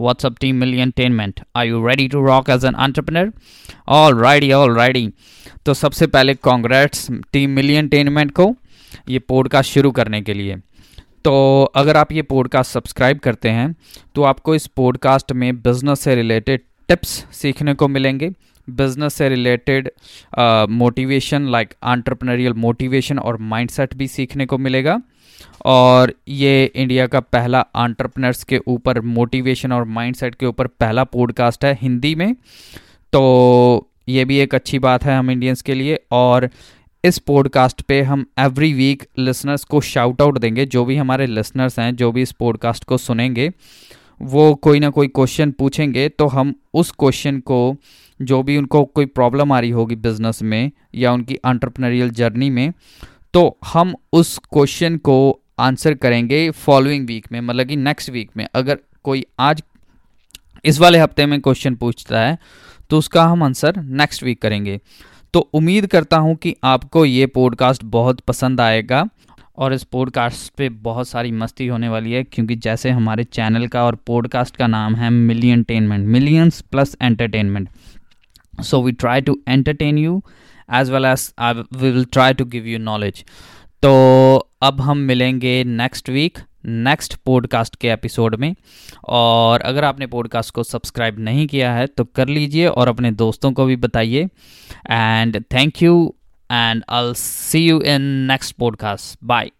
What's up, Team Milliontainment? Are you ready to rock as an entrepreneur? Alrighty, alrighty. तो सबसे पहले congrats team मिलियनटेनमेंट को ये podcast शुरू करने के लिए तो अगर आप ये पॉडकास्ट सब्सक्राइब करते हैं तो आपको इस पॉडकास्ट में बिज़नेस से रिलेटेड टिप्स सीखने को मिलेंगे बिज़नेस से related motivation like entrepreneurial motivation और माइंडसेट भी सीखने को मिलेगा। और ये इंडिया का पहला आंट्रप्रनर्स के ऊपर मोटिवेशन और माइंडसेट के ऊपर पहला पॉडकास्ट है हिंदी में। तो ये भी एक अच्छी बात है हम इंडियंस के लिए और इस पॉडकास्ट पे हम एवरी वीक लिसनर्स को शाउट आउट देंगे, जो भी हमारे लिसनर्स हैं, जो भी इस पॉडकास्ट को सुनेंगे। वो कोई ना कोई क्वेश्चन पूछेंगे तो हम उस क्वेश्चन को, जो भी उनको कोई प्रॉब्लम आ रही होगी बिज़नेस में या उनकी अंटरप्रनरियल जर्नी में तो हम उस क्वेश्चन को आंसर करेंगे फॉलोइंग वीक में मतलब कि नेक्स्ट वीक में। अगर कोई आज, इस वाले हफ़्ते में क्वेश्चन पूछता है तो उसका हम आंसर नेक्स्ट वीक करेंगे। तो उम्मीद करता हूँ कि आपको ये पॉडकास्ट बहुत पसंद आएगा। और इस पॉडकास्ट पे बहुत सारी मस्ती होने वाली है, क्योंकि जैसे हमारे चैनल का और पॉडकास्ट का नाम है millientainment millions plus entertainment so we try to entertain you as well as I we will try to give you knowledge तो अब हम मिलेंगे नेक्स्ट वीक नेक्स्ट पॉडकास्ट के एपिसोड में। और अगर आपने पॉडकास्ट को सब्सक्राइब नहीं किया है तो कर लीजिए और अपने दोस्तों को भी बताइए। And thank you and I'll see you in next podcast. Bye.